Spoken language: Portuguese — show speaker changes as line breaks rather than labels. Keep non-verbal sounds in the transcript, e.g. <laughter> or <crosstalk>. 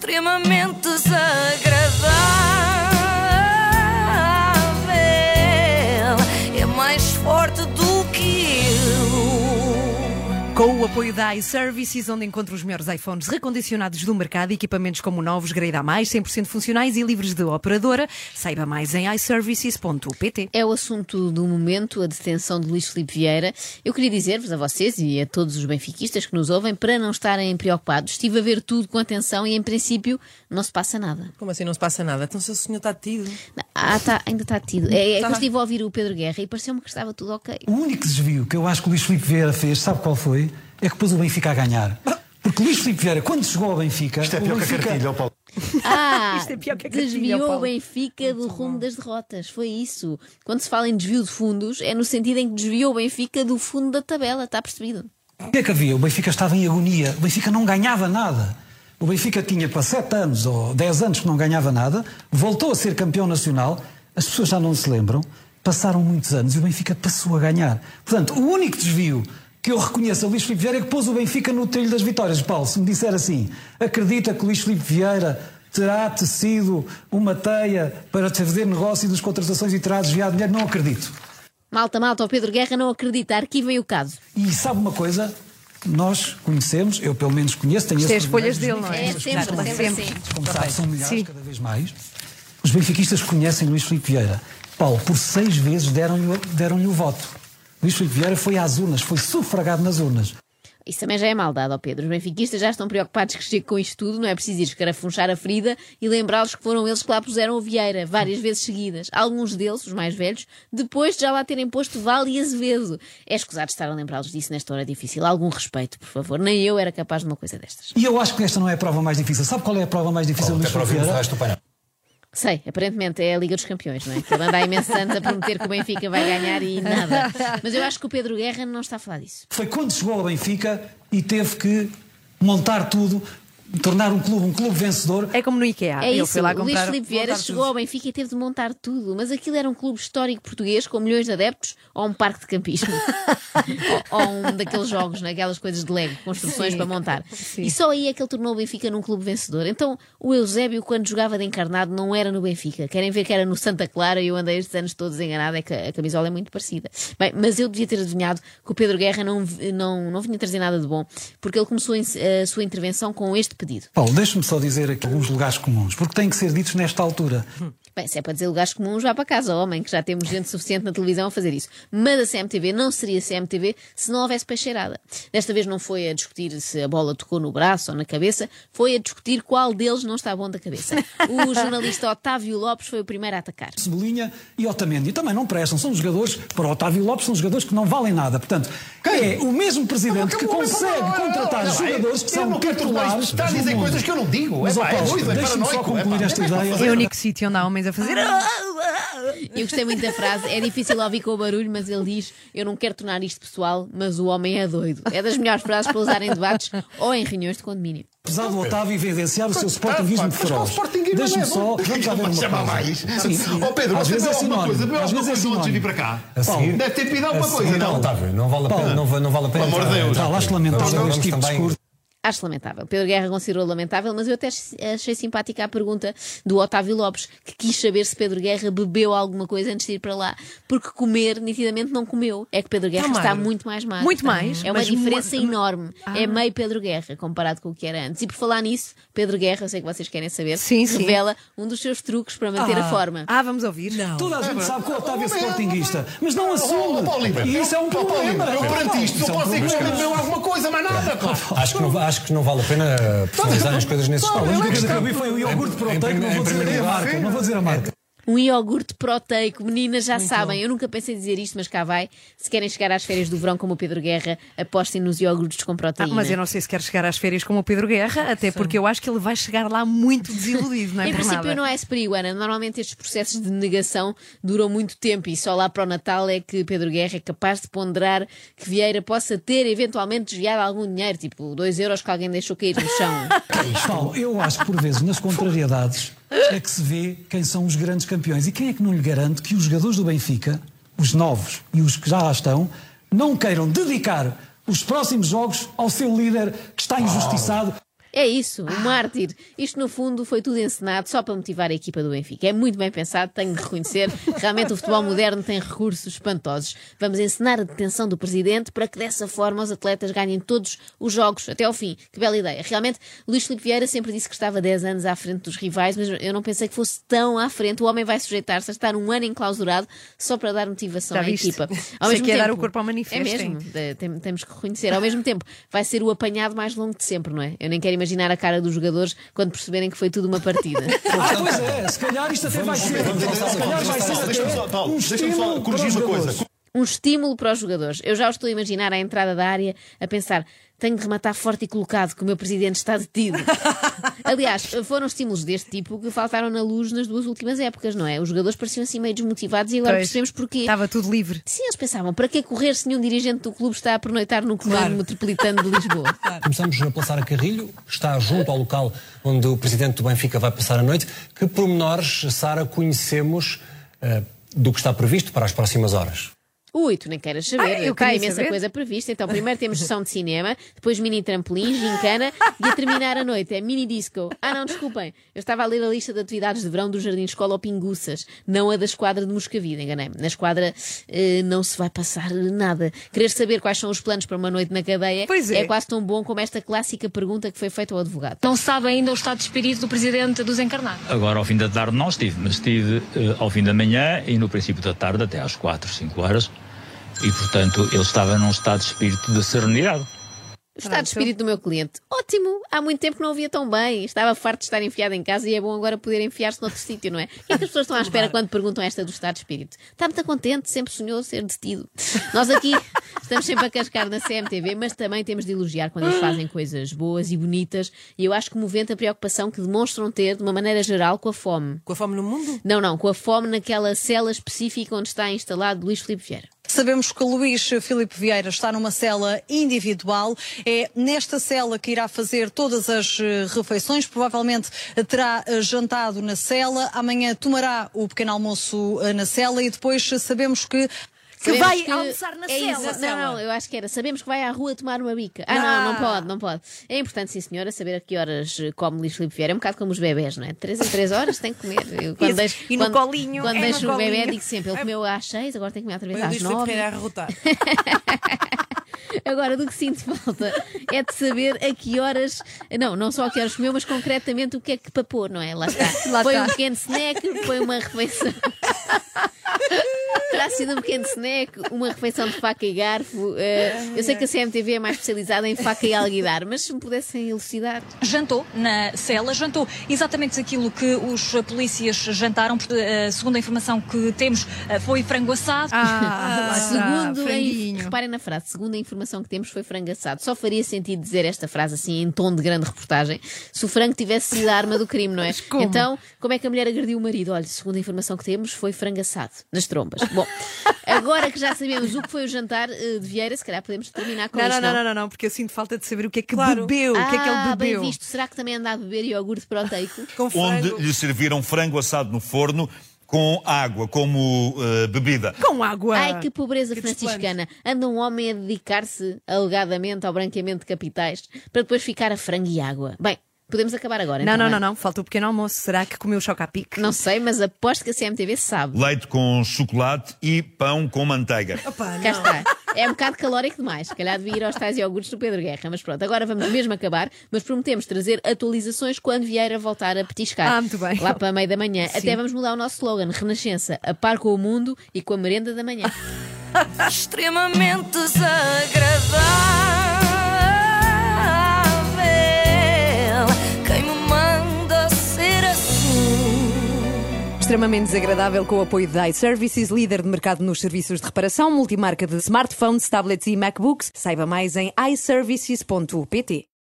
extremamente desagradável.
Apoio da iServices, onde encontra os melhores iPhones recondicionados do mercado, equipamentos como novos, grade a mais, 100% funcionais e livres de operadora. Saiba mais em iServices.pt.
É o assunto do momento, a detenção de Luís Filipe Vieira. Eu queria dizer-vos a vocês e a todos os benfiquistas que nos ouvem para não estarem preocupados. Estive a ver tudo com atenção e, em princípio, não se passa nada.
Como assim não se passa nada? Então se o senhor está tido.
Ah, tá, ainda está tido. É, é que
Tá.
eu estive a ouvir o Pedro Guerra e pareceu-me que estava tudo ok.
O único desvio que eu acho que o Luís Filipe Vieira fez, sabe qual foi? É que pôs o Benfica a ganhar. Porque Luís Filipe Vieira, quando chegou ao Benfica.
Isto é
o
pior que a
Benfica-
cartilha, Paulo.
Ah, <laughs>
Isto é pior que a cartilha,
desviou o. Benfica do rumo das derrotas. Foi isso. Quando se fala em desvio de fundos, é no sentido em que desviou o Benfica do fundo da tabela. Está percebido?
O que é que havia? O Benfica estava em agonia. O Benfica não ganhava nada. O Benfica tinha para 7 anos ou 10 anos que não ganhava nada, voltou a ser campeão nacional, as pessoas já não se lembram, passaram muitos anos e o Benfica passou a ganhar. Portanto, o único desvio que eu reconheço a Luís Filipe Vieira é que pôs o Benfica no trilho das vitórias. Paulo, se me disser assim, acredita que Luís Filipe Vieira terá tecido uma teia para fazer negócio das contratações e terá desviado dinheiro? Não acredito.
Malta, malta, o Pedro Guerra não acredita. Arquivem o caso.
E sabe uma coisa? Nós conhecemos, eu pelo menos conheço, tenho
Isto é as folhas dele, não é?
É sempre, sempre assim.
Como sabe, são milhares
Sim.
cada vez mais. Os benfiquistas conhecem Luís Filipe Vieira. Paulo, por seis vezes deram-lhe deram o voto. Luís Filipe Vieira foi às urnas, foi sufragado nas urnas.
Isso também já é maldade, ó Pedro. Os benfiquistas já estão preocupados que chegue com isto tudo, não é preciso ir escarafunchar a ferida e lembrá-los que foram eles que lá puseram o Vieira, várias vezes seguidas. Alguns deles, os mais velhos, depois de já lá terem posto Vale e Azevedo. É escusado estar a lembrá-los disso nesta hora difícil. Algum respeito, por favor. Nem eu era capaz de uma coisa destas.
E eu acho que esta não é a prova mais difícil. Sabe qual é a prova mais difícil do
Até
Luís Vieira?
Sei, aparentemente é a Liga dos Campeões, não é? Que ele anda há imensos anos a prometer que o Benfica vai ganhar e nada. Mas eu acho que o Pedro Guerra não está a falar disso.
Foi quando chegou ao Benfica e teve que montar tudo, tornar um clube um clube vencedor.
É como no IKEA.
É
Ele
isso,
foi lá
o Luís
comprar.
Filipe Vieira chegou ao Benfica e teve de montar tudo, mas aquilo era um clube histórico português com milhões de adeptos ou um parque de campismo. <laughs> ou, ou um daqueles jogos, naquelas coisas de Lego, construções
Sim.
para montar.
Sim.
E só aí é que ele tornou o Benfica num clube vencedor. Então, o Eusébio, quando jogava de encarnado, não era no Benfica. Querem ver que era no Santa Clara e eu andei estes anos todos enganado, é que a camisola é muito parecida. Bem, mas eu devia ter adivinhado que o Pedro Guerra não, não, não vinha trazer nada de bom, porque ele começou a sua intervenção com este pedido.
Paulo, deixe-me só dizer aqui alguns lugares comuns, porque têm que ser ditos nesta altura.
Bem, se é para dizer lugares comuns, vá para casa, homem, que já temos gente suficiente na televisão a fazer isso. Mas a CMTV não seria CMTV se não houvesse peixeirada. Desta vez não foi a discutir se a bola tocou no braço ou na cabeça, foi a discutir qual deles não está bom da cabeça. O <laughs> jornalista Otávio Lopes foi o primeiro a atacar.
Cebolinha e Otamendi também não prestam. São jogadores, para Otávio Lopes, são jogadores que não valem nada. Portanto, é o mesmo presidente que consegue contratar jogadores que são titulares.
Está a dizer coisas que eu não digo.
Mas,
É é é
deixa-me só
paranoico.
concluir
É pá,
esta
é.
É o único sítio onde há homens a fazer.
Eu gostei muito da frase, é difícil ouvir com o barulho, mas ele diz: Eu não quero tornar isto pessoal, mas o homem é doido. É das melhores frases para usar em debates ou em reuniões de condomínio.
Apesar do Otávio evidenciar o seu
Ah,
sportinguismo
qual
feroz. Deixe-me
é
só.
É
Vamos lá ver uma
chamar
coisa.
mais?
Sim.
Ó Pedro,
às
você
vezes é
coisa,
sinónimo.
bebeu
Às vezes é
coisa antes de vir
sinónimo.
para cá? Deve ter pedido alguma coisa,
Não,
não?
Otávio, não vale a pena. Não, va- não vale a pena.
Pelo amor de Deus.
Tá, acho lamentável este tipo de discurso.
Acho lamentável. Pedro Guerra considerou lamentável, mas eu até achei simpática a pergunta do Otávio Lopes, que quis saber se Pedro Guerra bebeu alguma coisa antes de ir para lá. Porque comer, nitidamente, não comeu. É que Pedro Guerra
Está
está muito mais magro.
Muito mais?
É uma diferença
mu-
enorme.
Ah.
É meio Pedro Guerra, comparado com o que era antes. E por falar nisso, Pedro Guerra, eu sei que vocês querem saber,
Sim, sim.
revela um dos seus truques para manter a forma.
Ah, vamos ouvir? Não.
Toda a gente sabe que o Otávio é sportinguista, mas não assume.
Paulo Oliveira,
E isso é um problema.
Oliveira, Eu perante isto,
é um
posso dizer que ele bebeu alguma coisa, mais nada.
Acho que, não, acho que não vale a pena personalizar as coisas nesses
que eu vi foi o iogurte proteico. Não vou dizer a marca.
Um iogurte proteico, meninas já sabem. Eu nunca pensei dizer isto, mas cá vai. Se querem chegar às férias do verão como o Pedro Guerra, apostem nos iogurtes com
Ah,
proteína.
mas eu não sei se quer chegar às férias como o Pedro Guerra, até porque eu acho que ele vai chegar lá muito desiludido, não é <laughs>
Em
por
princípio
nada.
não é esse perigo, Ana. Normalmente estes processos de negação duram muito tempo e só lá para o Natal é que Pedro Guerra é capaz de ponderar que Vieira possa ter eventualmente desviado algum dinheiro, tipo 2 euros que alguém deixou cair no chão. <laughs>
Paulo, eu acho que por vezes nas contrariedades é que se vê quem são os grandes campeões. E quem é que não lhe garante que os jogadores do Benfica, os novos e os que já lá estão, não queiram dedicar os próximos jogos ao seu líder que está injustiçado?
É isso, o mártir. Isto, no fundo, foi tudo encenado só para motivar a equipa do Benfica. É muito bem pensado, tenho de reconhecer. <laughs> Realmente, o futebol moderno tem recursos espantosos. Vamos encenar a detenção do presidente para que, dessa forma, os atletas ganhem todos os jogos até ao fim. Que bela ideia. Realmente, Luís Filipe Vieira sempre disse que estava 10 anos à frente dos rivais, mas eu não pensei que fosse tão à frente. O homem vai sujeitar-se a estar um ano enclausurado só para dar motivação
Já
à
viste?
equipa.
Sei que é dar o corpo ao manifesto,
É mesmo,
hein?
tem- temos que reconhecer. Ao mesmo tempo, vai ser o apanhado mais longo de sempre, não é? Eu nem quero imaginar a cara dos jogadores quando perceberem que foi tudo uma partida. <laughs>
Ah, pois é, se calhar isto até vai ser. Se calhar vai ser
Deixa-me só, corrigir uma coisa.
Um estímulo para os jogadores. Eu já os estou a imaginar à entrada da área a pensar. Tenho de rematar forte e colocado que o meu presidente está detido. <laughs> Aliás, foram estímulos deste tipo que faltaram na luz nas duas últimas épocas, não é? Os jogadores pareciam assim meio desmotivados e agora
Pois.
percebemos porquê.
Estava tudo livre.
Sim, eles pensavam, para que correr se nenhum dirigente do clube está a pernoitar no comando
Claro.
metropolitano de Lisboa? <laughs>
Começamos a passar a Carrilho, está junto ao local onde o presidente do Benfica vai passar a noite. Que pormenores, Sara, conhecemos eh, do que está previsto para as próximas horas?
Ui, tu nem queiras saber.
Ah, eu
Está
queria
imensa
saber.
coisa prevista. Então, primeiro temos sessão de cinema, depois mini trampolim, gincana e a terminar a noite é mini disco. Ah, não, desculpem. Eu estava a ler a lista de atividades de verão do Jardim Escola Pinguças, não a da esquadra de Moscavide, enganei-me. Na esquadra eh, não se vai passar nada. Querer saber quais são os planos para uma noite na cadeia
Pois é.
quase tão bom como esta clássica pergunta que foi feita ao advogado.
Não se sabe ainda o estado de espírito do presidente dos encarnados.
Agora, ao fim da tarde, não estive, mas estive eh, ao fim da manhã e no princípio da tarde, até às 4, 5 horas. E, portanto, ele estava num estado de espírito de serenidade.
O estado de espírito do meu cliente. Ótimo! Há muito tempo que não o via tão bem. Estava farto de estar enfiado em casa e é bom agora poder enfiar-se noutro <laughs> sítio, não é? O que é que as pessoas estão à espera quando perguntam esta do estado de espírito? Está muito contente, sempre sonhou ser detido. Nós aqui <laughs> estamos sempre a cascar na CMTV, mas também temos de elogiar quando eles fazem coisas boas e bonitas e eu acho comovente a preocupação que demonstram ter, de uma maneira geral, com a fome.
Com a fome no mundo?
Não, não, com a fome naquela cela específica onde está instalado Luís Filipe Vieira.
Sabemos que Luís Filipe Vieira está numa cela individual. É nesta cela que irá fazer todas as eh, refeições. Provavelmente terá eh, jantado na cela. Amanhã tomará o pequeno almoço eh, na cela e depois sabemos que
Que vai almoçar na
é
cela.
isso. Não, não, eu acho que era. Sabemos que vai à rua tomar uma bica. Ah, não,
Ah.
não pode, não pode. É importante, sim, senhora, saber a que horas come Luís Filipe Vieira. É um bocado como os bebés, não é? De 3 em 3 horas tem que comer. Eu, quando deixo,
E no
quando,
colinho,
Quando
é
deixo o bebê,
colinho.
digo sempre: ele comeu às 6, agora tem que comer outra vez às
Luís Filipe
9.
Vieira a. <laughs>
Agora, do que sinto falta é de saber a que horas. Não, não só a que horas comeu, mas concretamente o que é que papou, não é? Lá está.
Lá
foi
está.
um pequeno snack, foi uma refeição. <laughs> Terá sido um pequeno snack, uma refeição de faca e garfo. Eh, eu sei que a CMTV é mais especializada em faca e alguidar, mas se me pudessem elucidar.
Jantou na cela, jantou exatamente aquilo que os polícias jantaram. porque, eh, segundo a informação que temos, eh, foi frango assado.
Ah, <laughs>
segundo a,
franguinho.
reparem na frase, segundo a informação que temos, foi frango assado. Só faria sentido dizer esta frase assim em tom de grande reportagem se o frango tivesse sido a arma do crime, não é? <laughs>
como?
Então, como é que a mulher agrediu o marido? Olha, segundo a informação que temos, foi frango assado, nas trombas. Bom, agora que já sabemos o que foi o jantar eh, de Vieira, se calhar podemos terminar com
Não,
isto.
não, não, não, não, porque eu sinto falta de saber o que é que
Claro.
bebeu. O que é que ele
Ah, bem
bebeu?
visto. Será que também anda a beber iogurte proteico?
Com
Onde lhe serviram frango assado no forno com água como eh, bebida.
Com água.
Ai, que pobreza
Que
franciscana. Anda um homem a dedicar-se, alegadamente, ao branqueamento de capitais, para depois ficar a frango e água. Bem, podemos acabar agora.
Não,
então,
não,
é?
não, não. Falta o pequeno almoço. Será que comeu chocapic?
Não sei, mas aposto que a CMTV sabe.
Leite com chocolate e pão com manteiga.
Opa,
Cá está. É um bocado calórico demais. Se calhar devia ir aos tais iogurtes do Pedro Guerra. Mas pronto, agora vamos mesmo acabar. Mas prometemos trazer atualizações quando Vieira voltar a petiscar.
Ah, muito bem.
Lá para meio da manhã.
Sim.
Até vamos mudar o nosso slogan: Renascença, a par com o mundo e com a merenda da manhã. <laughs>
extremamente desagradável.
Extremamente desagradável com o apoio da iServices, líder de mercado nos serviços de reparação, multimarca de smartphones, tablets e MacBooks. Saiba mais em iServices.pt.